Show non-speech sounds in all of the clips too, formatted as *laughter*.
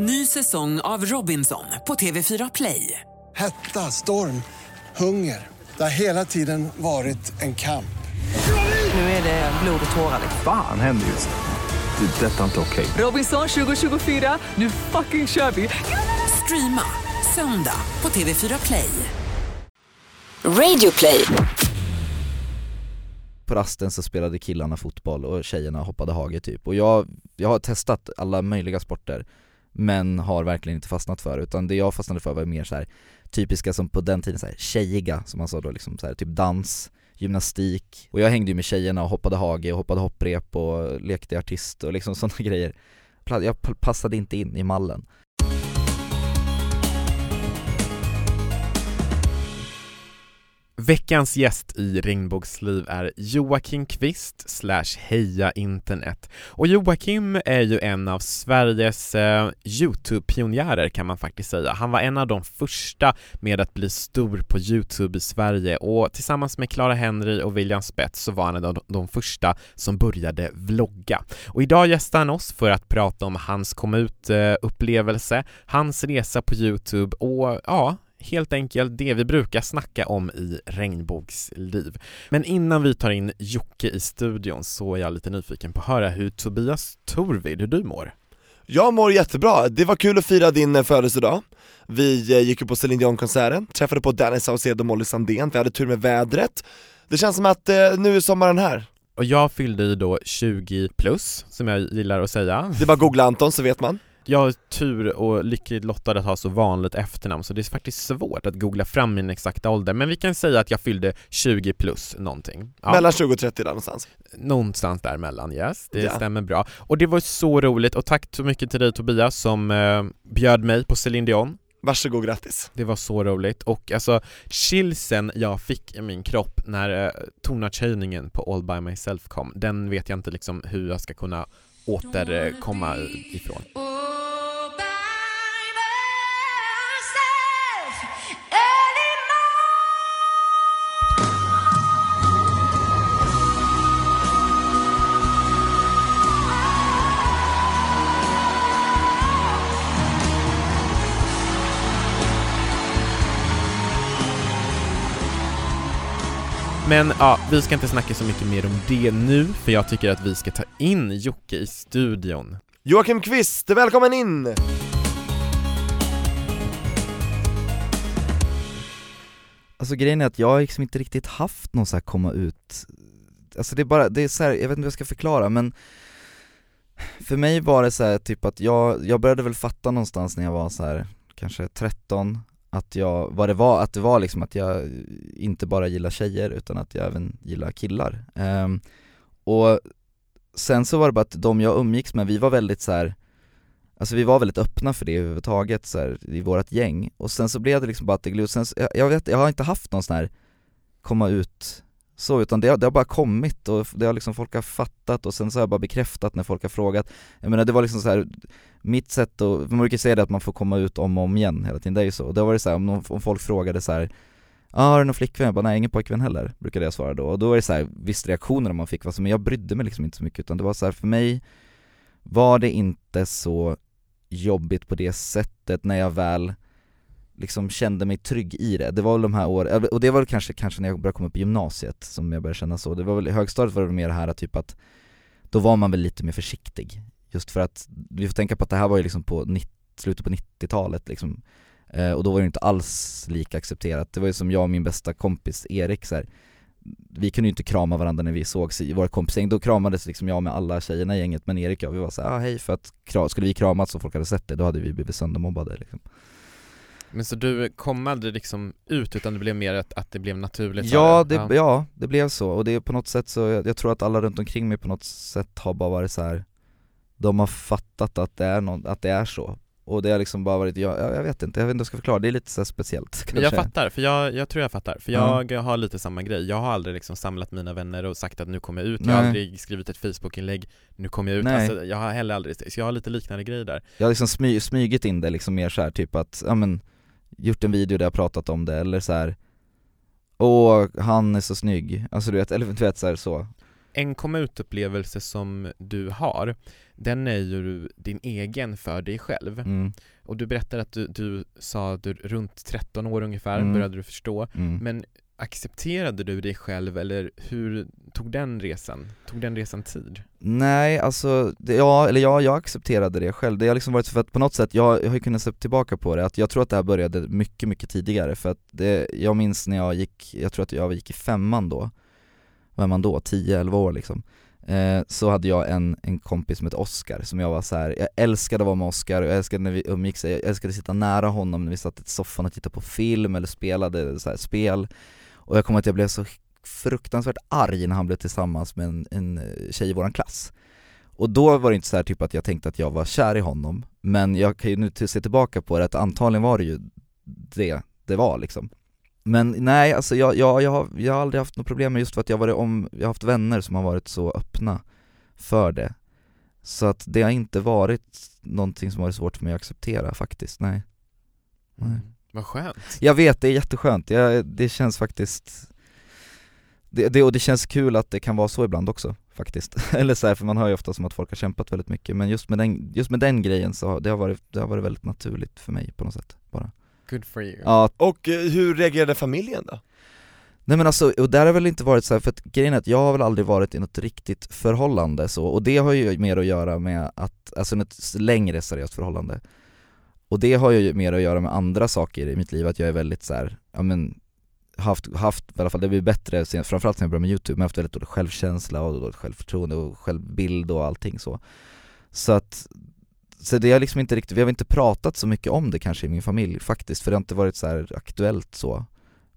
Ny säsong av Robinson på TV4 Play. Hetta, storm, hunger. Det har hela tiden varit en kamp. Nu är det blod och tårar. Fan händer just nu. Det. är Detta är inte okej. Robinson 2024, nu fucking kör vi! Streama söndag på TV4 Play. Radio play. på rasten så spelade killarna fotboll och tjejerna hoppade hage typ och jag, jag har testat alla möjliga sporter men har verkligen inte fastnat för utan det jag fastnade för var mer så här typiska som på den tiden så här tjejiga som man sa då liksom så här, typ dans, gymnastik. Och jag hängde ju med tjejerna och hoppade hage och hoppade hopprep och lekte artist och liksom *laughs* sådana grejer. Jag passade inte in i mallen. Veckans gäst i Regnbågsliv är Joakim Kvist slash Heja Internet. Och Joakim är ju en av Sveriges eh, Youtube-pionjärer kan man faktiskt säga. Han var en av de första med att bli stor på Youtube i Sverige och tillsammans med Clara Henry och William Spets så var han en av de, första som började vlogga. Och idag gästar han oss för att prata om hans kom ut-upplevelse, eh, hans resa på Youtube och ja, helt enkelt det vi brukar snacka om i regnbågsliv. Men innan vi tar in Jocke i studion så är jag lite nyfiken på att höra hur Tobias Torvid, hur du mår? Jag mår jättebra, det var kul att fira din eh, födelsedag Vi eh, gick ju på Celine Dion-konserten, träffade på Danny Saucedo och Molly Sandén, vi hade tur med vädret Det känns som att eh, nu är sommaren här Och jag fyllde ju då 20 plus, som jag gillar att säga. Det är bara att googla Anton så vet man Jag har tur och lyckligt lottad att ha så vanligt efternamn så det är faktiskt svårt att googla fram min exakta ålder men vi kan säga att jag fyllde 20 plus någonting. Ja. Mellan 20 och 30 där någonstans Någonstans däremellan, yes, det Ja. stämmer bra. Och det var så roligt och tack så mycket till dig Tobias som eh, bjöd mig på Celine Dion. Varsågod, grattis Det var så roligt och alltså chillsen jag fick i min kropp när eh, tonartshöjningen på All By Myself kom, den vet jag inte liksom hur jag ska kunna återkomma ifrån. Men ja, vi ska inte snacka så mycket mer om det nu, för jag tycker att vi ska ta in Jocke i studion. Joakim Kvist, välkommen in! Alltså grejen är att jag har liksom inte riktigt haft någon så här komma ut Alltså det är bara, det är så här, jag vet inte hur jag ska förklara men För mig var det så här, typ att jag, jag började väl fatta någonstans när jag var så här kanske 13 att jag, vad det var, att det var liksom att jag inte bara gillar tjejer utan att jag även gillar killar Um, Och sen så var det bara att de jag umgicks med, vi var väldigt så här. Alltså vi var väldigt öppna för det överhuvudtaget så här, i vårt gäng, och sen så blev det liksom bara att det gled, sen, så- jag, jag vet, jag har inte haft någon sån här komma ut så, utan det har, det har bara kommit och det har liksom folk har fattat och sen så har jag bara bekräftat när folk har frågat Jag menar det var liksom så här mitt sätt att, man brukar säga det att man får komma ut om och om igen hela tiden, det är ju så, och då var det så här, om, någon, om folk frågade så här Ja, har du någon flickvän? Jag bara, nej ingen pojkvän heller, brukade jag svara då. Och då var det så här, visst reaktioner man fick, var så, men jag brydde mig liksom inte så mycket utan det var så här, för mig var det inte så jobbigt på det sättet när jag väl liksom kände mig trygg i det. Det var väl de här åren, eh, och det var väl kanske, kanske när jag började komma upp i gymnasiet som jag började känna så. Det var väl i högstadiet var det mer det här typ att då var man väl lite mer försiktig. Just för att, vi får tänka på att det här var ju liksom på 90, slutet på 90-talet liksom. Eh, och då var det inte alls lika accepterat. Det var ju som jag och min bästa kompis Erik så här. Vi kunde ju inte krama varandra när vi sågs i våra kompisgäng, då kramades liksom jag med alla tjejerna i gänget men Erik och jag, vi var såhär, ah, hej för att skulle vi kramat och folk hade sett det, då hade vi blivit söndermobbade liksom. Men så du kom aldrig liksom ut utan det blev mer att, att det blev naturligt? Ja det, ja. det blev så, och det är på något sätt så, jag, jag tror att alla runt omkring mig på något sätt har bara varit så här. De har fattat att det är, någon, att det är så, och det har liksom bara varit, jag, jag vet inte, jag vet inte hur jag ska förklara, det är lite så speciellt Men jag kanske. fattar, för jag, jag tror jag fattar, för Ja. jag har lite samma grej. Jag har aldrig liksom samlat mina vänner och sagt att nu kommer jag ut, jag har Nej. aldrig skrivit ett Facebook-inlägg, nu kommer jag ut, Nej. alltså, jag har heller aldrig, så jag har lite liknande grejer där. Jag har liksom smy, smygit in det liksom mer så här, typ att, ja men Gjort en video där jag pratat om det, eller så här. Åh, han är så snygg, alltså du vet, eller du vet så, här, så. en komma ut-upplevelse som du har, den är ju din egen för dig själv. Mm, Och du berättade att du, du sa att du runt 13 år ungefär Mm. började du förstå, mm. men accepterade du dig själv eller hur tog den resan, tog den resan tid? Nej, alltså, det, ja, eller ja, jag accepterade det själv. Det har liksom varit för att på något sätt, jag, jag har ju kunnat se tillbaka på det, att jag tror att det här började mycket, mycket tidigare för att det, jag minns när jag gick, jag tror att jag gick i femman då, vad är man då, 10-11 år liksom eh, Så hade jag en, en kompis som hette Oscar som jag var så här. jag älskade att vara med Oscar, jag älskade när vi umgicks, jag älskade att sitta nära honom när vi satt i soffan och tittade på film eller spelade så här, spel och jag kommer ihåg att jag blev så fruktansvärt arg när han blev tillsammans med en, en eh, tjej i våran klass. Och då var det inte så här typ att jag tänkte att jag var kär i honom Men jag kan ju nu se tillbaka på det att antagligen var det ju det det var liksom. Men nej, alltså jag, jag, jag, har, jag har aldrig haft något problem med just för att jag, varit om, jag har haft vänner som har varit så öppna för det. Så att det har inte varit någonting som varit svårt för mig att acceptera faktiskt, nej. Nej. Mm. Vad skönt. jag vet, det är jätteskönt, jag, det känns faktiskt det, det, och det känns kul att det kan vara så ibland också faktiskt, *laughs* eller så här, för man hör ju ofta som att folk har kämpat väldigt mycket men just med den, just med den grejen så har det har varit, det har varit väldigt naturligt för mig på något sätt bara Good for you. Ja, Och eh, hur reagerade familjen då? nej men alltså, och där har väl inte varit så här, för att grejen är att jag har väl aldrig varit i något riktigt förhållande så, och det har ju mer att göra med att, alltså ett längre seriöst förhållande och det har ju mer att göra med andra saker i mitt liv, att jag är väldigt så här, ja men haft, haft i alla fall, det blir bättre, sen, framförallt sen jag började med youtube, men jag har haft väldigt dålig självkänsla och dåligt självförtroende och självbild och allting så. Så att, så det har liksom inte riktigt, vi har inte pratat så mycket om det kanske i min familj faktiskt, för det har inte varit så här aktuellt så.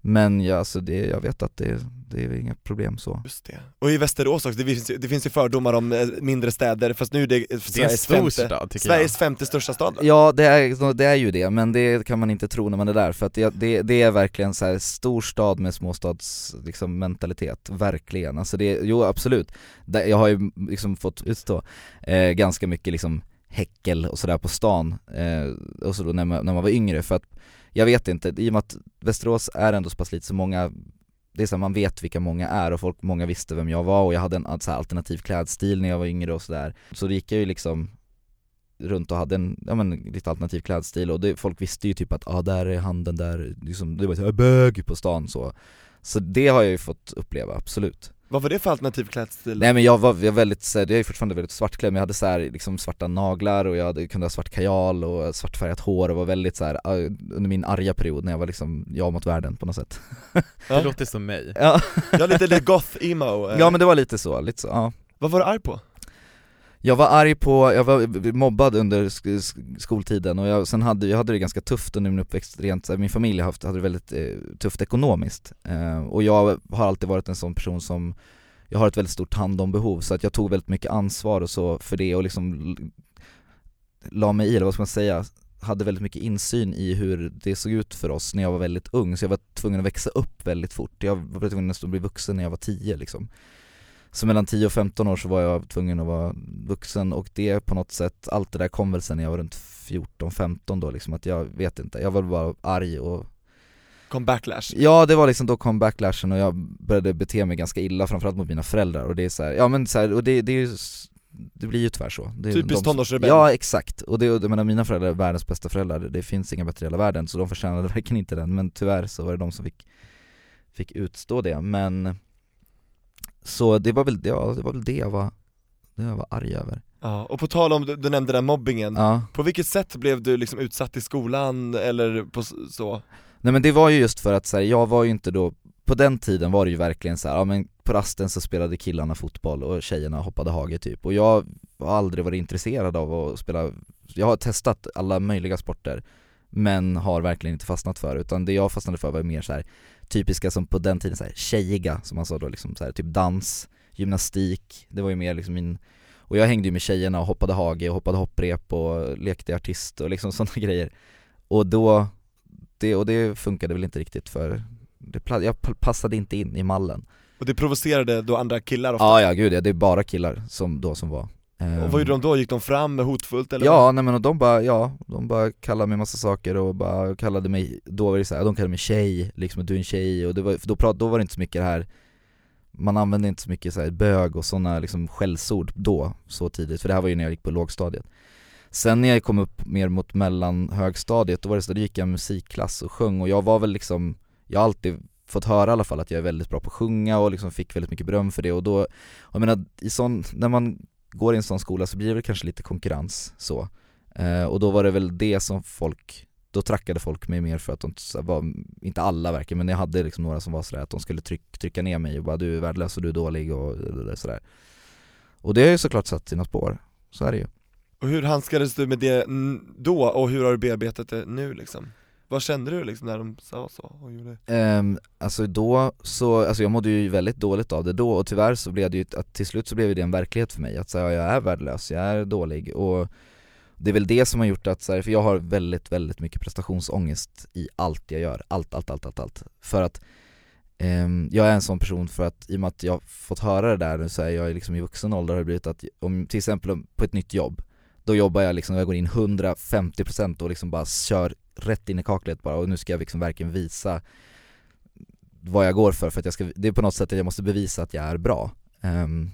Men ja, alltså det, jag vet att det, det är inga problem så Just det. Och i Västerås också, det finns, ju- det finns ju fördomar om eh, mindre städer, fast nu är det eh, Det är en Sveriges stor femte, stad tycker Sveriges femte största stad? Ja det är, det är ju det, men det kan man inte tro när man är där för att det, det, det är verkligen så här storstad med småstads liksom, mentalitet, verkligen. Alltså det, jo absolut, jag har ju liksom fått utstå eh, ganska mycket liksom häckel och sådär på stan, eh, och så då när man, när man var yngre för att jag vet inte, i och med att Västerås är ändå så pass lite så många det är så här, man vet vilka många är och folk, många visste vem jag var och jag hade en så här, alternativ klädstil när jag var yngre och sådär Så då gick jag ju liksom runt och hade en, ja men lite alternativ klädstil och det, folk visste ju typ att ah, där är han den där, liksom, det var såhär bög på stan så. Så det har jag ju fått uppleva, absolut. Vad var det för alternativ klädstil? Nej men jag var, jag var väldigt, så här, jag är fortfarande väldigt svartklädd men jag hade så här, liksom svarta naglar och jag hade, kunde ha svart kajal och svartfärgat hår och var väldigt så här, ah, under min arga period när jag var liksom, jag mot världen på något sätt *laughs* Det Ja. låter som mig. Ja, Jag är lite, lite goth-emo, eh. ja men det var lite så, lite så, ja vad var du arg på? Jag var arg på, jag var mobbad under sk skoltiden och jag, sen hade jag hade det ganska tufft under min uppväxt rent, så här, min familj haft, hade det väldigt eh, tufft ekonomiskt eh, och jag har alltid varit en sån person som jag har ett väldigt stort hand om behov så att jag tog väldigt mycket ansvar och så för det och liksom la mig i, eller vad ska man säga, hade väldigt mycket insyn i hur det såg ut för oss när jag var väldigt ung så jag var tvungen att växa upp väldigt fort. Jag var tvungen att bli vuxen när jag var tio liksom. Så mellan 10 och 15 år så var jag tvungen att vara vuxen och det på något sätt, allt det där kom väl sen när jag var runt 14-15 då liksom att jag vet inte, jag var bara arg och Kom backlash? Ja det var liksom, då kom backlashen och jag började bete mig ganska illa framförallt mot mina föräldrar och det är så här, ja men så här, och det, det är ju det blir ju tyvärr så. Det Typiskt tonårsrebell. Ja exakt, och det, jag menar mina föräldrar är världens bästa föräldrar, det finns inga bättre i hela världen så de förtjänade *laughs* verkligen inte den. Men tyvärr så var det de som fick, fick utstå det. Men Så det var väl, ja, det var väl det jag var, det jag var arg över. Ja, och på tal om, du, nämnde den mobbingen, Ja, på vilket sätt blev du liksom utsatt i skolan eller på så? nej men det var ju just för att så här, jag var ju inte då på den tiden var det ju verkligen så här, ja men på rasten så spelade killarna fotboll och tjejerna hoppade hage typ. Och jag har aldrig varit intresserad av att spela, jag har testat alla möjliga sporter men har verkligen inte fastnat för utan det jag fastnade för var mer så här typiska som på den tiden så här tjejiga som man sa då liksom så här, typ dans, gymnastik, det var ju mer liksom min och jag hängde ju med tjejerna och hoppade hage och hoppade hopprep och lekte artist och liksom *laughs* sådana grejer och då, det, och det funkade väl inte riktigt för det, jag pa- passade inte in i mallen Och det provocerade då andra killar ofta? Ja ja gud ja, det är bara killar som då som var Och vad gjorde de då? Gick de fram hotfullt eller? Ja, nej men och de bara, ja, de bara kallade mig massa saker och bara kallade mig, då var det så här, de kallade mig tjej, liksom du är en tjej och det var, då, prat, då var det inte så mycket det här man använde inte så mycket så här bög och sådana liksom skällsord då, så tidigt, för det här var ju när jag gick på lågstadiet Sen när jag kom upp mer mot mellan högstadiet, då var det så, då gick jag musikklass och sjöng och jag var väl liksom, jag har alltid fått höra i alla fall att jag är väldigt bra på att sjunga och liksom fick väldigt mycket beröm för det och då, jag menar, i sån, när man går i en sån skola så blir det väl kanske lite konkurrens så. Eh, Och då var det väl det som folk, då trackade folk mig mer för att de var, inte alla verkligen, men jag hade liksom några som var sådär att de skulle tryck, trycka ner mig och bara du är värdelös och du är dålig och sådär. Och det har ju såklart satt sina spår, så är det ju. Och hur handskades du med det då, och hur har du bearbetat det nu liksom? Vad kände du liksom när de sa så och gjorde? Um, alltså då så, alltså jag mådde ju väldigt dåligt av det då och tyvärr så blev det ju, att till slut så blev det en verklighet för mig. Att säga jag är värdelös, jag är dålig och det är väl det som har gjort att, så här, för jag har väldigt, väldigt mycket prestationsångest i allt jag gör, allt, allt, allt, allt, allt. För att um, jag är en sån person för att i och med att jag fått höra det där nu så är jag liksom i vuxen ålder har det blivit att om till exempel på ett nytt jobb då jobbar jag liksom, jag går in 150% och liksom bara kör rätt in i kaklet bara och nu ska jag liksom verkligen visa vad jag går för, för att jag ska, det är på något sätt att jag måste bevisa att jag är bra. Um,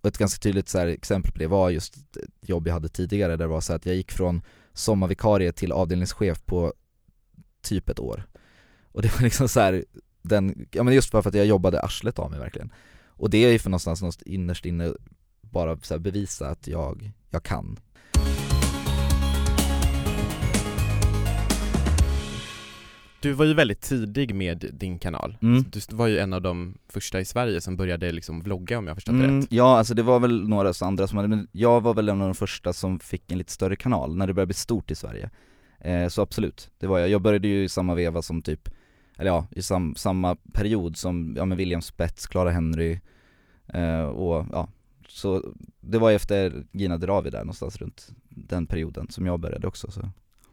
och ett ganska tydligt så här, exempel på det var just ett jobb jag hade tidigare där det var så att jag gick från sommarvikarie till avdelningschef på typ ett år. Och det var liksom så här, den, ja men just bara för att jag jobbade arslet av mig verkligen. Och det är ju för någonstans, någonstans innerst inne bara så bevisa att jag, jag kan. Du var ju väldigt tidig med din kanal. Mm. Du var ju en av de första i Sverige som började liksom vlogga om jag förstått Mm, rätt. ja, alltså det var väl några andra som hade, men jag var väl en av de första som fick en lite större kanal när det började bli stort i Sverige. Eh, så absolut, det var jag. Jag började ju i samma veva som typ, eller ja, i sam, samma period som, ja med William Spets, Clara Henry eh, och ja, så det var efter Gina Dirawi där någonstans runt den perioden som jag började också så.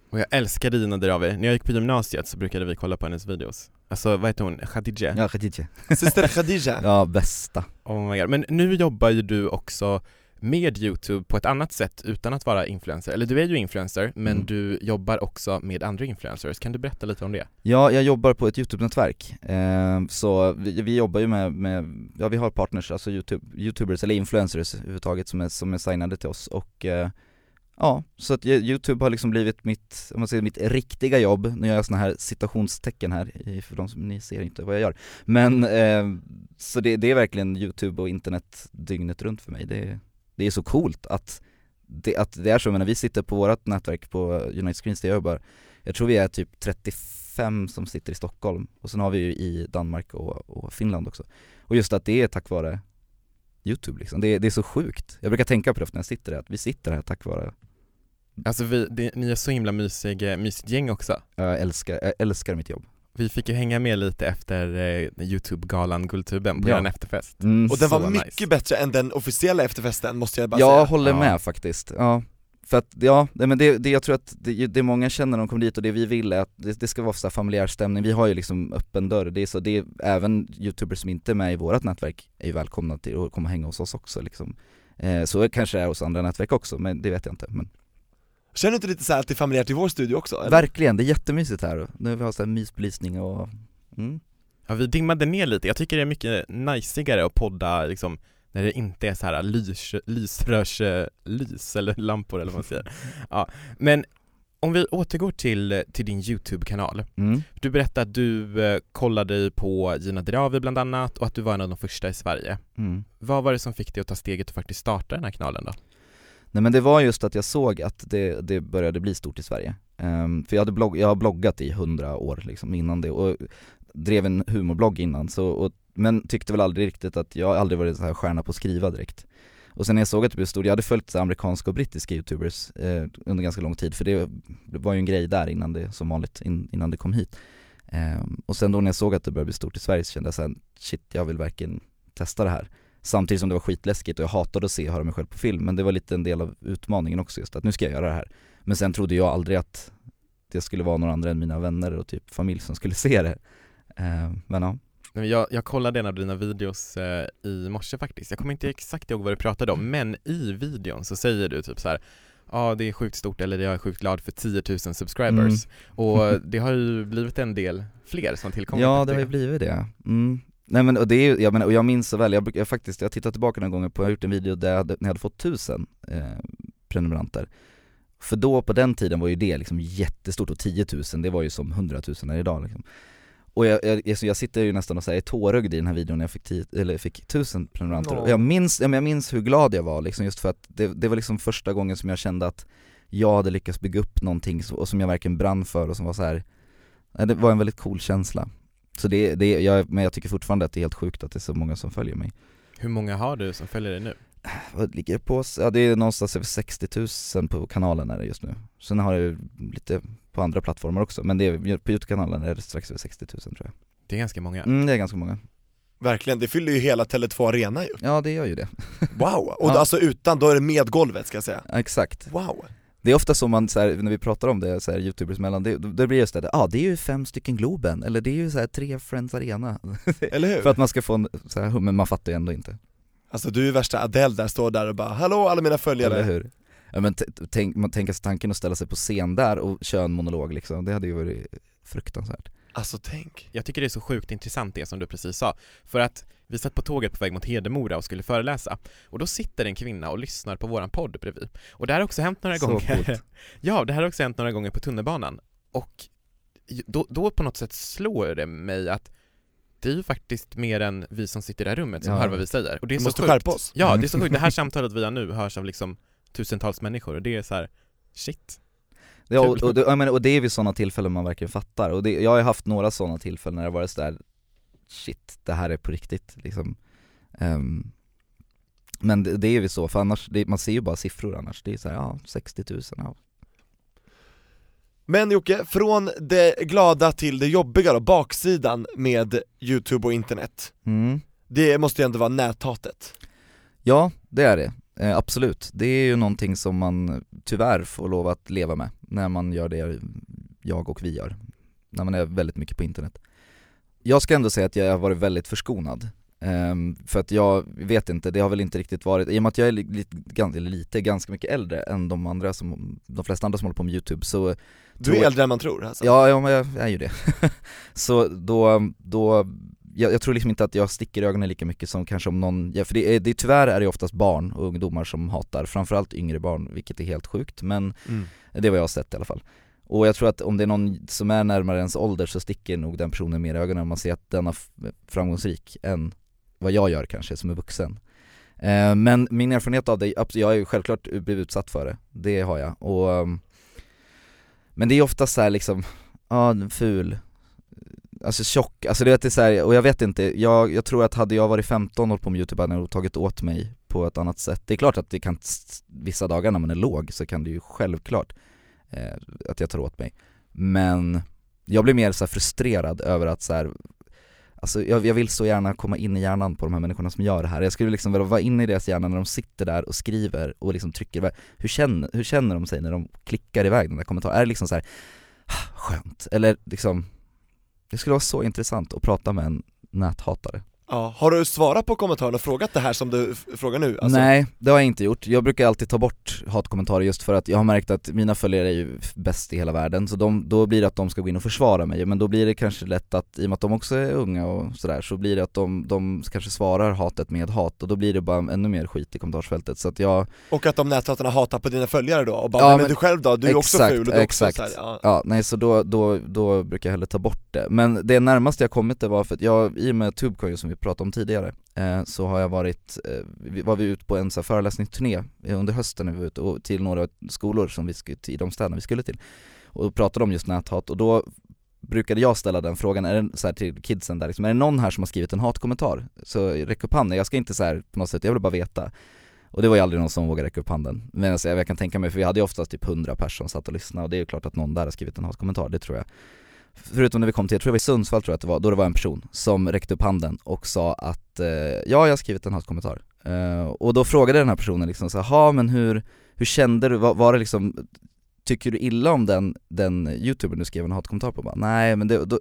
Och jag älskade Gina Dirawi. När jag gick på gymnasiet så brukade vi kolla på hennes videos. Alltså vad heter hon? Khadija? Ja, Khadija. Syster Khadija? *laughs* Ja, bästa. Oh my God. Men nu jobbar ju du också med Youtube på ett annat sätt utan att vara influencer, eller du är ju influencer men Mm. du jobbar också med andra influencers, kan du berätta lite om det? Ja, jag jobbar på ett YouTube-nätverk, eh, så vi, vi jobbar ju med, med, ja vi har partners, alltså YouTube, YouTubers eller influencers överhuvudtaget som är, som är signade till oss. Och eh, ja, så att YouTube har liksom blivit mitt, om man säger mitt riktiga jobb, nu gör jag såna här citationstecken här, för de som, ni ser inte vad jag gör, men eh, så det, det är verkligen YouTube och internet dygnet runt för mig, det, det är så coolt att det, att det är så, men när vi sitter på vårt nätverk på United Screens jag jobbar, jag tror vi är typ 35 som sitter i Stockholm och sen har vi ju i Danmark och, och Finland också. Och just att det är tack vare Youtube liksom, det, det är så sjukt. Jag brukar tänka på det när jag sitter där, att vi sitter här tack vare, Alltså vi, det, ni är så himla mysig, mysigt gäng också. jag älskar, jag älskar mitt jobb. Vi fick ju hänga med lite efter eh, Youtube-galan Guldtuben på Ja. er efterfest. Mm, Och den var mycket nice. bättre än den officiella efterfesten måste jag bara jag säga håller Ja. med faktiskt, ja. För att, ja, men det, det, jag tror att det, det många känner när de kommer dit och det vi vill är att det, det ska vara så familjär stämning, vi har ju liksom öppen dörr, det är så, det är även youtubers som inte är med i vårt nätverk är ju välkomna till att komma och hänga hos oss också liksom. Eh, så kanske det är hos andra nätverk också, men det vet jag inte. Men Känner du inte lite så här att det är familjärt i vår studio också? Eller? verkligen, det är jättemysigt här. Nu vi har så här mysbelysning och, mm. Ja vi dimmade ner lite, jag tycker det är mycket najsigare att podda liksom när det inte är så här lys, lysrörslys eller lampor eller vad man säger. *laughs* Ja, men om vi återgår till, till din YouTube-kanal. Mm. Du berättade att du eh, kollade på Gina Dirawi bland annat och att du var en av de första i Sverige. Mm. Vad var det som fick dig att ta steget och faktiskt starta den här kanalen då? Nej men det var just att jag såg att det, det började bli stort i Sverige. Um, för jag, hade blogg, jag har bloggat i hundra år liksom innan det och drev en humorblogg innan så, och, men tyckte väl aldrig riktigt att, jag aldrig varit så här stjärna på att skriva direkt. Och sen när jag såg att det blev stort, jag hade följt amerikanska och brittiska youtubers eh, under ganska lång tid för det, var ju en grej där innan det, som vanligt, in, innan det kom hit. Um, och sen då när jag såg att det började bli stort i Sverige så kände jag såhär, shit jag vill verkligen testa det här. Samtidigt som det var skitläskigt och jag hatade att se och höra mig själv på film men det var lite en del av utmaningen också just att nu ska jag göra det här. Men sen trodde jag aldrig att det skulle vara några andra än mina vänner och typ familj som skulle *laughs* se det. Eh, men ja. Jag, jag kollade en av dina videos eh, i morse faktiskt, jag kommer inte exakt ihåg vad du pratade om, men i videon så säger du typ så här. Ja det är sjukt stort eller jag är sjukt glad för 10 000 subscribers och *laughs* det har ju blivit en del fler som tillkommit Ja det har ju blivit det. Mm. Nej men och det är jag menar, och jag minns så väl, jag, jag faktiskt, jag tittar tillbaka några gånger på, jag har gjort en video där jag hade, när jag hade fått tusen eh, prenumeranter För då på den tiden var ju det liksom jättestort och 10 000 det var ju som 100 000 är idag liksom. Och jag, jag, jag, sitter ju nästan och säger tårögd i den här videon när jag fick, 10, eller fick 1000 prenumeranter Ja. och jag minns, ja, men jag minns hur glad jag var liksom just för att det, det var liksom första gången som jag kände att jag hade lyckats bygga upp någonting och som jag verkligen brann för och som var så här. det var en väldigt cool känsla Så det, det jag, men jag tycker fortfarande att det är helt sjukt att det är så många som följer mig Hur många har du som följer dig nu? Vad ligger det på? Ja det är någonstans över 60 000 på kanalen är det just nu Sen har jag lite på andra plattformar också, men det är, på Youtube-kanalen är det strax över 60 000 tror jag Det är ganska många. Mm, det är ganska många Verkligen, det fyller ju hela Tele2 Arena ju Ja det gör ju det, Wow! Och Ja. alltså utan, då är det med golvet ska jag säga ja, exakt Wow! Det är ofta så man, så här, när vi pratar om det, så här, youtubers mellan, det, det blir just det, ja ah, det är ju fem stycken Globen, eller det är ju så här, tre Friends Arena. *laughs* Eller hur? För att man ska få en, så här, men man fattar ju ändå inte. Alltså du är värsta Adele där, står där och bara 'Hallå alla mina följare' Eller hur? Ja men tänk, man tänker sig tanken att ställa sig på scen där och köra en monolog liksom, det hade ju varit fruktansvärt. Alltså tänk. Jag tycker det är så sjukt intressant det som du precis sa, för att vi satt på tåget på väg mot Hedemora och skulle föreläsa, och då sitter en kvinna och lyssnar på våran podd bredvid. Och det här har också hänt några Så gånger, coolt. *laughs* ja det här har också hänt några gånger på tunnelbanan, och då, då på något sätt slår det mig att det är ju faktiskt mer än vi som sitter i det här rummet som Ja. hör vad vi säger. Och det är Vi så måste skärpa oss Ja, det är så sjukt. Det här *laughs* samtalet vi har nu hörs av liksom tusentals människor och det är så här, shit. Ja, och, och, menar, och det är vid sådana tillfällen man verkligen fattar, och det, jag har haft några sådana tillfällen när det varit sådär Shit, det här är på riktigt liksom. Ehm, Men det, det är ju så, för annars, det, man ser ju bara siffror annars, det är såhär, ja 60 000, ja. Men Jocke, från det glada till det jobbiga då, baksidan med youtube och internet. Mm. Det måste ju ändå vara näthatet. Ja, det är det, eh, absolut. Det är ju någonting som man tyvärr får lov att leva med när man gör det jag och vi gör, när man är väldigt mycket på internet. Jag ska ändå säga att jag har varit väldigt förskonad, Ehm, för att jag vet inte, det har väl inte riktigt varit, i och med att jag är li- lite, gan- eller lite, ganska mycket äldre än de andra som, de flesta andra som håller på med youtube så Du är jag- äldre än man tror alltså Ja, ja men jag är ju det. *laughs* så då, då jag, jag tror liksom inte att jag sticker i ögonen lika mycket som kanske om någon, ja, för det är, det, tyvärr är det oftast barn och ungdomar som hatar, framförallt yngre barn, vilket är helt sjukt, men mm. det är vad jag har sett i alla fall. Och jag tror att om det är någon som är närmare ens ålder så sticker nog den personen mer i ögonen om man ser att den är framgångsrik än vad jag gör kanske som är vuxen. Eh, men min erfarenhet av det, jag har ju självklart blivit utsatt för det, det har jag. Och, ehm, men det är ofta så här liksom, ja ful, alltså tjock, alltså det är så här, och jag vet inte, jag, jag tror att hade jag varit 15 och hållit på med youtube hade jag nog tagit åt mig på ett annat sätt. Det är klart att det kan, vissa dagar när man är låg så kan det ju självklart eh, att jag tar åt mig. Men jag blir mer så här frustrerad över att så här, Alltså jag, jag vill så gärna komma in i hjärnan på de här människorna som gör det här. Jag skulle liksom vilja vara inne i deras hjärna när de sitter där och skriver och liksom trycker iväg. Hur känner, hur känner de sig när de klickar iväg den där kommentaren? Är det liksom så här, ah, skönt? Eller liksom, det skulle vara så intressant att prata med en näthatare. Ja, har du svarat på kommentaren och frågat det här som du frågar nu? Alltså, Nej, det har jag inte gjort. Jag brukar alltid ta bort hatkommentarer just för att jag har märkt att mina följare är ju bäst i hela världen, så de, då blir det att de ska gå in och försvara mig, men då blir det kanske lätt att, i och med att de också är unga och sådär, så blir det att de, de kanske svarar hatet med hat och då blir det bara ännu mer skit i kommentarsfältet, så att jag, Och att de näthatarna hatar på dina följare då, och bara Ja, "Nej, men, men- du själv då, du är också Exakt, ful och du är också exakt. så här, ja. ja nej så då, då, då brukar jag hellre ta bort det. Men det närmaste jag kommit det var för att jag, i och med Tubecoin som vi pratade om tidigare, eh, så har jag varit, eh, vi- var vi ute på en så här föreläsningsturné eh, under hösten när vi var ute och till några skolor som vi skulle, i de städerna vi skulle till och pratade om just näthat och då brukade jag ställa den frågan, är det så här till kidsen där liksom, är det någon här som har skrivit en hatkommentar? Så räck upp handen, jag ska inte så här på något sätt, jag vill bara veta och det var ju aldrig någon som vågade räcka upp handen. Men alltså, jag kan tänka mig, för vi hade ju oftast typ 100 personer som satt och lyssnade och det är ju klart att någon där har skrivit en hatkommentar, det tror jag. Förutom när vi kom till, jag tror det var i Sundsvall tror jag att det var, då det var en person som räckte upp handen och sa att eh, ja, jag har skrivit en hatkommentar. Eh, och då frågade den här personen liksom så jaha men hur, hur kände du, var, var det liksom Tycker du illa om den, den youtubern du skrev en hatkommentar på? Bara, Nej men det, då,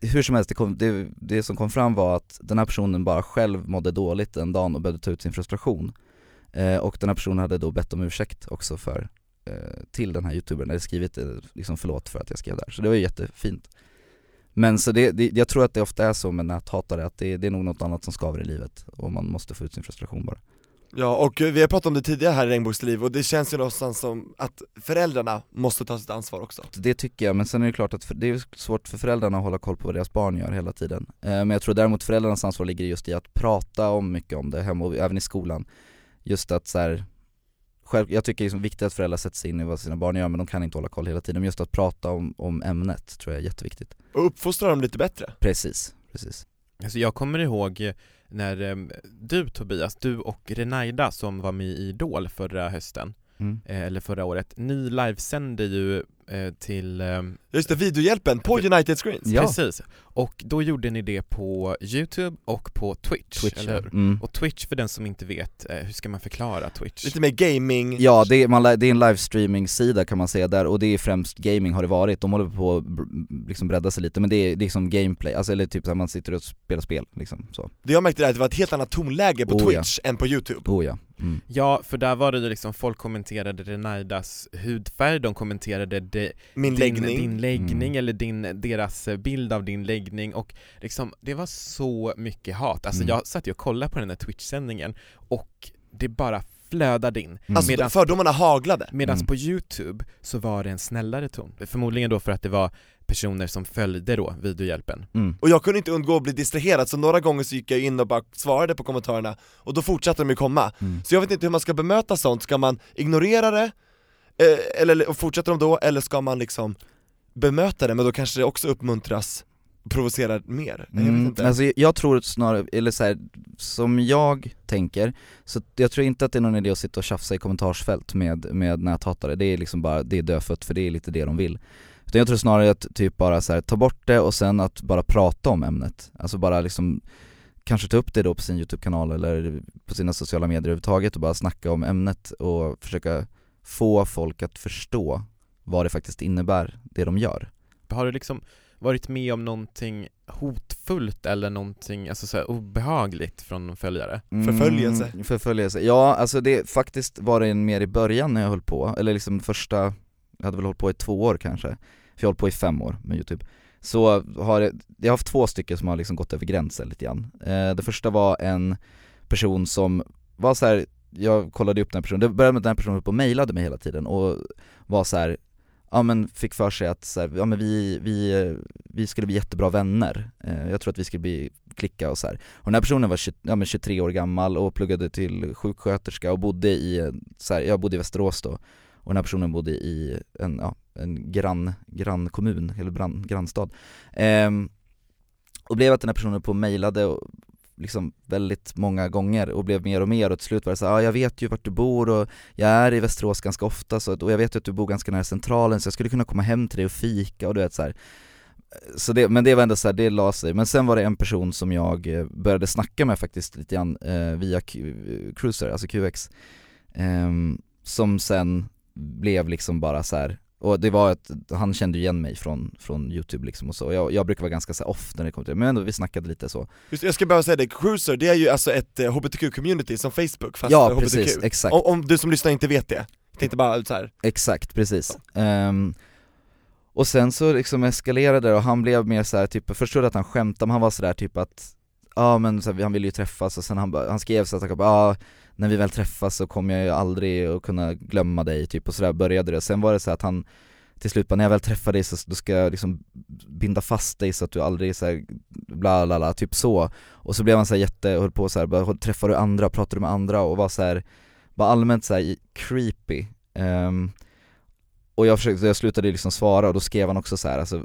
hur som helst, det, kom, det, det som kom fram var att den här personen bara själv mådde dåligt den dagen och behövde ta ut sin frustration eh, Och den här personen hade då bett om ursäkt också för, till den här youtubern, eller skrivit eh, liksom förlåt för att jag skrev där, så det var ju jättefint Men så det, det, jag tror att det ofta är så med näthatare, att det, det är nog något annat som skaver i livet och man måste få ut sin frustration bara Ja, och eh, vi har pratat om det tidigare här i Regnbågsliv och det känns ju någonstans som att föräldrarna måste ta sitt ansvar också. Det tycker jag, men sen är det klart att för, det är svårt för föräldrarna att hålla koll på vad deras barn gör hela tiden. Eh, men jag tror däremot föräldrarnas ansvar ligger just i att prata om mycket om det hemma och även i skolan. Just att så här, själv, jag tycker det är liksom viktigt att föräldrar sätter sig in i vad sina barn gör men de kan inte hålla koll hela tiden. Men just att prata om, om ämnet tror jag är jätteviktigt. Och uppfostra dem lite bättre. Precis, precis. Alltså jag kommer ihåg när eh, du Tobias, du och Renaida som var med i Idol förra hösten, Mm. eh, eller förra året, ni livesände ju eh, till eh, Just det, videohjälpen på United Screens. Ja. Precis, och då gjorde ni det på Youtube och på Twitch, Twitch eller hur? Mm. Och Twitch för den som inte vet, eh, hur ska man förklara Twitch? Lite mer gaming. Ja det är, man, det är en livestreaming-sida kan man säga där och det är främst gaming har det varit, de håller på att liksom bredda sig lite men det är, det är som gameplay, alltså eller typ här, man sitter och spelar spel liksom så. Det jag märkte är att det var ett helt annat tonläge på Oh, ja. Twitch än på Youtube. Oh ja. Mm. Ja, för där var det ju liksom, folk kommenterade Renaidas hudfärg, de kommenterade de, Min din, läggning. din läggning Mm. eller din, deras bild av din läggning och liksom, det var så mycket hat. Alltså Mm. jag satt ju och kollade på den här Twitch-sändningen och det bara flödade in. Mm. Alltså Medan- fördomarna haglade. Medan Mm. på youtube så var det en snällare ton. Förmodligen då för att det var personer som följde då videohjälpen. Mm. Och jag kunde inte undgå att bli distraherad, så några gånger så gick jag in och bara svarade på kommentarerna, och då fortsatte de ju komma. Mm. Så jag vet inte hur man ska bemöta sånt, ska man ignorera det, eh, eller fortsätter de då, eller ska man liksom bemöta det, men då kanske det också uppmuntras, provocerar mer? Jag vet Mm, inte. alltså jag tror snarare, eller så här, som jag tänker, så jag tror inte att det är någon idé att sitta och tjafsa i kommentarsfält med, med näthatare, det är liksom bara, det är dödfött för det är lite det de vill. Utan jag tror snarare att typ bara så här, ta bort det och sen att bara prata om ämnet, alltså bara liksom kanske ta upp det då på sin YouTube-kanal eller på sina sociala medier överhuvudtaget och bara snacka om ämnet och försöka få folk att förstå vad det faktiskt innebär, det de gör. Har du liksom varit med om någonting hotfullt eller någonting alltså så här, obehagligt från någon följare? Förföljelse. Mm, förföljelse, ja alltså det faktiskt var det mer i början när jag höll på, eller liksom första, jag hade väl hållit på i två år kanske, för jag har hållit på i fem år med youtube Så har jag, jag har haft två stycken som har liksom gått över gränsen lite grann eh, Det första var en person som var så här, jag kollade upp den här personen, det började med att den här personen höll på och mejlade mig hela tiden och var så här, ja men fick för sig att så här, ja men vi, vi, vi skulle bli jättebra vänner, eh, jag tror att vi skulle bli klicka och så här. Och den här personen var 20, ja, men 23 år gammal och pluggade till sjuksköterska och bodde i, så här, jag bodde i Västerås då. Och den här personen bodde i en, ja, en grann, grannkommun, eller brann, grannstad. Ehm, Och blev att den här personen på och mejlade och liksom väldigt många gånger och blev mer och mer och till slut var det så här, ja jag vet ju vart du bor och jag är i Västerås ganska ofta så, att- och jag vet ju att du bor ganska nära centralen så jag skulle kunna komma hem till dig och fika och du vet så här. Så det, men det var ändå så här, det la sig. Men sen var det en person som jag eh, började snacka med faktiskt lite grann eh, via Q, eh, Cruiser, alltså QX eh, Som sen blev liksom bara så här och det var att han kände igen mig från, från youtube liksom och så, jag, jag brukar vara ganska så off när det kommer till det, men ändå vi snackade lite så Just, jag ska bara säga det, Cruiser, det är ju alltså ett eh, hbtq-community som Facebook fast Ja för precis, hbtq. exakt Om, om du som lyssnar inte vet det, tänkte bara så här. Exakt, precis. Ehm, och sen så liksom eskalerade det och han blev mer så här, typ, först trodde att han skämtade men han var sådär typ att Ja men så här, han ville ju träffas och sen han, han skrev så att han bara, ja när vi väl träffas så kommer jag ju aldrig att kunna glömma dig typ och sådär började det. Sen var det så att han till slut bara, när jag väl träffar dig så då ska jag liksom binda fast dig så att du aldrig så här, bla bla bla, typ så. Och så blev han så här jätte, höll på så här, bara, träffar du andra, pratar du med andra och var så här, var allmänt så här creepy. Um, och jag försökte, jag slutade liksom svara och då skrev han också så här, alltså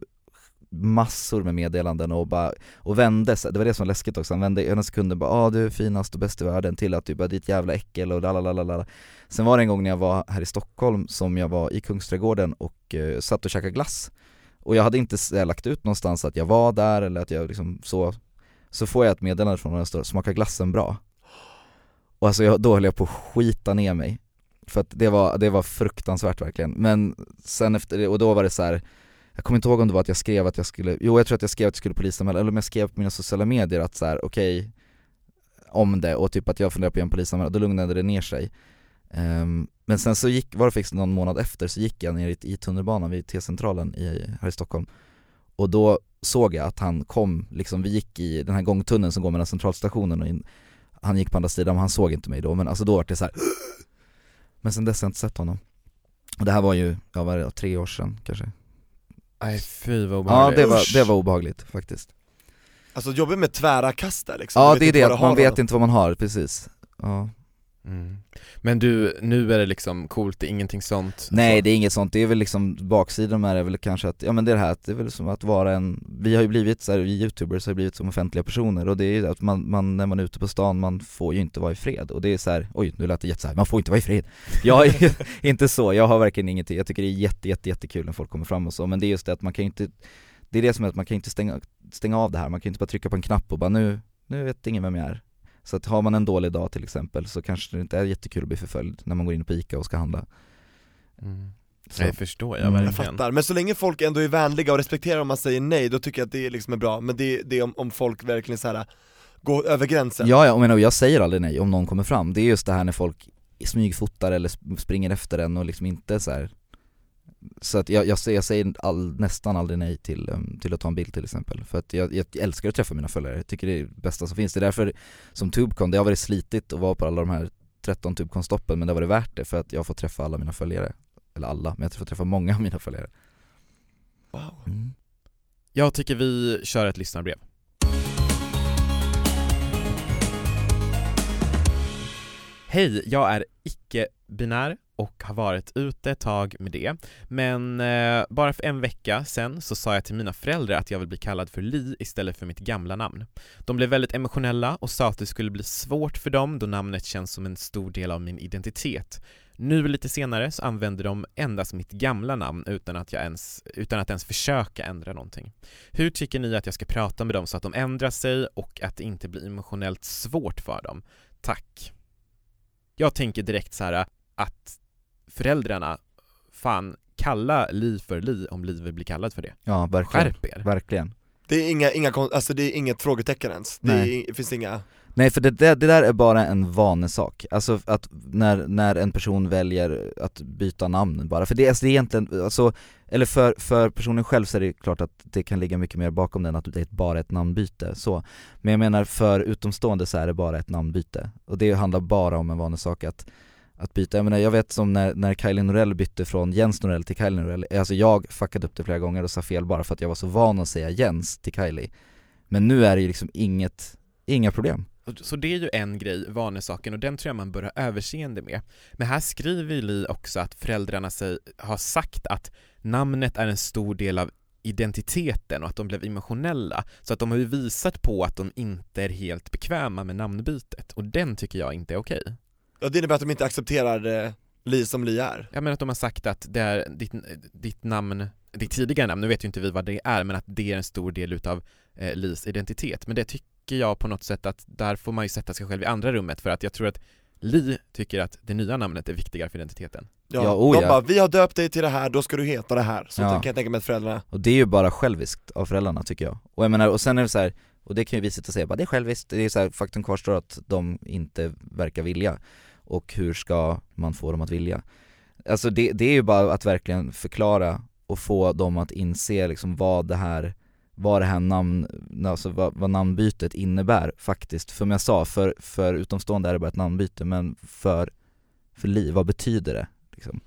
massor med meddelanden och bara, och vände sig, det var det som var läskigt också, han vände i ena sekunden bara ah, du är finast och bäst i världen till att du bara ditt jävla äckel och lalalala Sen var det en gång när jag var här i Stockholm som jag var i Kungsträdgården och eh, satt och käkade glass Och jag hade inte eh, lagt ut någonstans att jag var där eller att jag liksom så Så får jag ett meddelande från honom som står smakar glassen bra? Och alltså jag, då höll jag på att skita ner mig För att det var, det var fruktansvärt verkligen, men sen efter det, och då var det så här. Jag kommer inte ihåg om det var att jag skrev att jag skulle, jo jag tror att jag skrev att jag skulle polisanmäla, eller om jag skrev på mina sociala medier att så här, okej Om det och typ att jag funderar på att göra en polisanmälan, då lugnade det ner sig. Um, Men sen så gick, var det faktiskt någon månad efter så gick jag ner i, i tunnelbanan vid T-centralen i, här i Stockholm. Och då såg jag att han kom, liksom vi gick i den här gångtunneln som går mellan centralstationen och in, han gick på andra sidan men han såg inte mig då, men alltså då var det så här. *gasps* Men sen dess har jag inte sett honom. Och det här var ju, ja vad är det, tre år sedan kanske? Nej fy vad Ja obehagligt. det var, det var obehagligt faktiskt. Alltså jobbigt med tvära kast där liksom. Ja det är det, man vet inte vad man har, precis. Ja Mm. Men du, nu är det liksom coolt, det är ingenting sånt? Nej det är inget sånt, det är väl liksom baksidan med det är väl kanske att, ja men det är det här det är väl som att vara en, vi har ju blivit så här, vi youtubers har ju blivit som offentliga personer och det är ju att man, man, när man är ute på stan, man får ju inte vara i fred och det är så här, oj nu lät det jätte så här, man får inte vara i fred Jag är inte så, jag har verkligen ingenting, jag tycker det är jätte, jätte, jättekul när folk kommer fram och så, men det är just det att man kan ju inte Det är det som är att man kan inte stänga, stänga av det här, man kan ju inte bara trycka på en knapp och bara nu, nu vet ingen vem jag är så att har man en dålig dag till exempel så kanske det inte är jättekul att bli förföljd när man går in på ICA och ska handla Mm. så. Nej förstår jag Mm. Jag verkligen fattar, men så länge folk ändå är vänliga och respekterar om man säger nej, då tycker jag att det liksom är bra, men det, det är om, om folk verkligen så här går över gränsen Ja, ja, och men och jag säger aldrig nej om någon kommer fram, det är just det här när folk smygfotar eller sp- springer efter en och liksom inte så här. Så att jag, jag, säger, jag säger all, nästan aldrig nej till, um, till att ta en bild till exempel, för att jag, jag älskar att träffa mina följare, jag tycker det är det bästa som finns, det är därför som Tubecon, det har varit slitigt att vara på alla de här 13 Tubecon-stoppen men det har varit värt det för att jag har fått träffa alla mina följare, eller alla, men jag har fått träffa många av mina följare. Wow. mm. Jag tycker vi kör ett lyssnarbrev. Hej, jag är icke-binär och har varit ute ett tag med det, men eh, bara för en vecka sen så sa jag till mina föräldrar att jag vill bli kallad för Li istället för mitt gamla namn. De blev väldigt emotionella och sa att det skulle bli svårt för dem då namnet känns som en stor del av min identitet. Nu lite senare så använder de endast mitt gamla namn utan att, jag ens, utan att ens försöka ändra någonting. Hur tycker ni att jag ska prata med dem så att de ändrar sig och att det inte blir emotionellt svårt för dem? Tack. Jag tänker direkt så här att föräldrarna, fan, kalla Li för Li om Li vill bli kallad för det. Ja, verkligen, Skärp er. verkligen. Det är inga, inga, alltså det är inget frågetecken ens, det, är, det finns inga Nej för det, det, det där är bara en vanesak, alltså att när, när en person väljer att byta namn bara, för det, alltså det är egentligen, alltså, eller för, för personen själv så är det klart att det kan ligga mycket mer bakom den, att det är bara ett namnbyte, så. Men jag menar för utomstående så är det bara ett namnbyte, och det handlar bara om en vanesak att att byta, jag menar jag vet som när, när Kylie Norell bytte från Jens Norell till Kylie Norell, alltså jag fuckade upp det flera gånger och sa fel bara för att jag var så van att säga Jens till Kylie Men nu är det ju liksom inget, inga problem Så det är ju en grej, vanesaken, och den tror jag man bör ha överseende med. Men här skriver ju Li också att föräldrarna sig, har sagt att namnet är en stor del av identiteten och att de blev emotionella, så att de har ju visat på att de inte är helt bekväma med namnbytet, och den tycker jag inte är okej. Ja det innebär att de inte accepterar eh, Li som Li är Jag menar att de har sagt att det är ditt, ditt namn, ditt tidigare namn, nu vet ju inte vi vad det är, men att det är en stor del utav eh, Lis identitet. Men det tycker jag på något sätt att där får man ju sätta sig själv i andra rummet för att jag tror att Li tycker att det nya namnet är viktigare för identiteten. Ja, Ja, oh de ja. bara 'Vi har döpt dig till det här, då ska du heta det här' Så Ja. kan jag tänka mig att föräldrarna Och det är ju bara själviskt av föräldrarna tycker jag. Och jag menar, och sen är det så här, och det kan ju vi sitta och säga bara det är själviskt, det är så här, faktum kvarstår att de inte verkar vilja. Och hur ska man få dem att vilja? Alltså det, det är ju bara att verkligen förklara och få dem att inse liksom vad det här, vad det här namn, alltså vad, vad namnbytet innebär faktiskt. För som jag sa, för, för utomstående är det bara ett namnbyte, men för, för liv, vad betyder det? Liksom?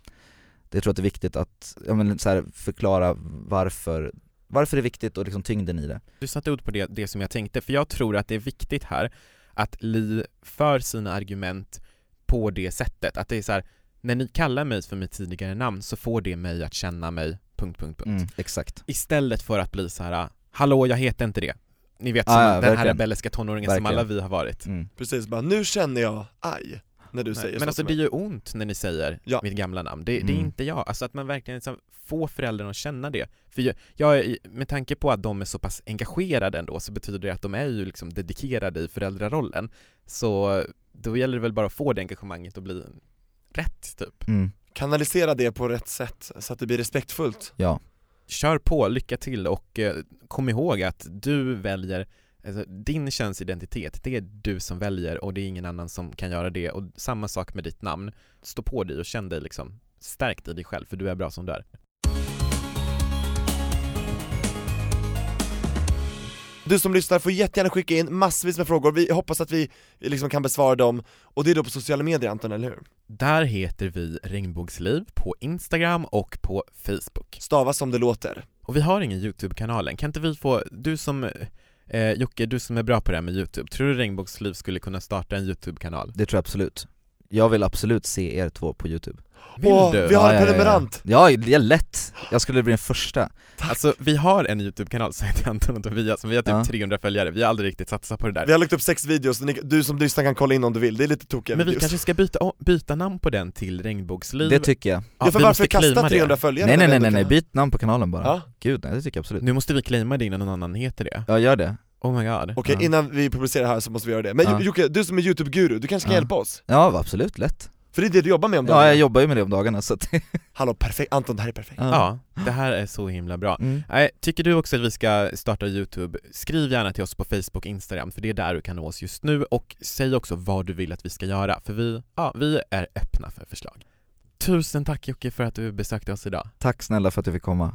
Det jag tror att det är viktigt att, ja men så här, förklara varför, varför det är viktigt och liksom tyngden i det. Du satte ord på det, det som jag tänkte, för jag tror att det är viktigt här att Li för sina argument på det sättet, att det är så här, när ni kallar mig för mitt tidigare namn så får det mig att känna mig... punkt, punkt, punkt. Mm, exakt. Istället för att bli så här, hallå jag heter inte det. Ni vet, som Ah, ja, den här verkligen. rebelliska tonåringen som Verkligen. alla vi har varit. Mm. Precis bara 'Nu känner jag aj' när du Nej, säger men så alltså till det gör ont när ni säger Ja. mitt gamla namn, det, det är Mm. inte jag, alltså att man verkligen liksom får föräldrarna att känna det. För jag, jag, är- med tanke på att de är så pass engagerade ändå så betyder det att de är ju liksom dedikerade i föräldrarollen. Så då gäller det väl bara att få det engagemanget att bli rätt typ. Mm. Kanalisera det på rätt sätt, så att det blir respektfullt Ja, Kör på, lycka till och eh, kom ihåg att du väljer Alltså, din könsidentitet, det är du som väljer och det är ingen annan som kan göra det och samma sak med ditt namn. Stå på dig och känn dig liksom stärkt i dig själv för du är bra som du är. Du som lyssnar får jättegärna skicka in massvis med frågor, vi hoppas att vi liksom kan besvara dem, och det är då på sociala medier Anton, eller hur? Där heter vi Regnbågsliv på Instagram och på Facebook. Stavas som det låter. Och vi har ingen YouTube-kanal än, kan inte vi få, du som, eh, Jocke, du som är bra på det här med YouTube, tror du Regnbågsliv skulle kunna starta en YouTube-kanal? Det tror jag absolut jag vill absolut se er två på youtube. Vill Åh, du? vi har en ja, ja, prenumerant! Ja, det är lätt! Jag skulle bli den första. Alltså vi har en YouTube-kanal som heter Anton och Tobias, vi har typ Ja. 300 följare, vi har aldrig riktigt satsat på det där. Vi har lagt upp sex videos, ni- du som lyssnar kan kolla in om du vill, det är lite tokiga Men vi videos. kanske ska byta, om- byta namn på den till Regnbågsliv. Det tycker jag. Ja, Ja för vi varför måste claima kasta det. 300 följare? Nej nej när vi nej ändå nej, kan- byt namn på kanalen bara. Ja. Gud nej, det tycker jag absolut. Nu måste vi claima det innan någon annan heter det. Ja gör det Oh my god Okej, Ja. innan vi publicerar här så måste vi göra det. Men Ja. Jocke, du som är youtube-guru, du kanske kan Ja. hjälpa oss? Ja absolut, lätt För det är det du jobbar med om Ja dagarna. jag jobbar ju med det om dagarna så att *laughs* Hallå, perfekt, Anton det här är perfekt Ja, det här är så himla bra mm. Nej, tycker du också att vi ska starta Youtube, skriv gärna till oss på Facebook och Instagram för det är där du kan nå oss just nu och säg också vad du vill att vi ska göra för vi, ja, vi är öppna för förslag Tusen tack Jocke för att du besökte oss idag Tack snälla för att du fick komma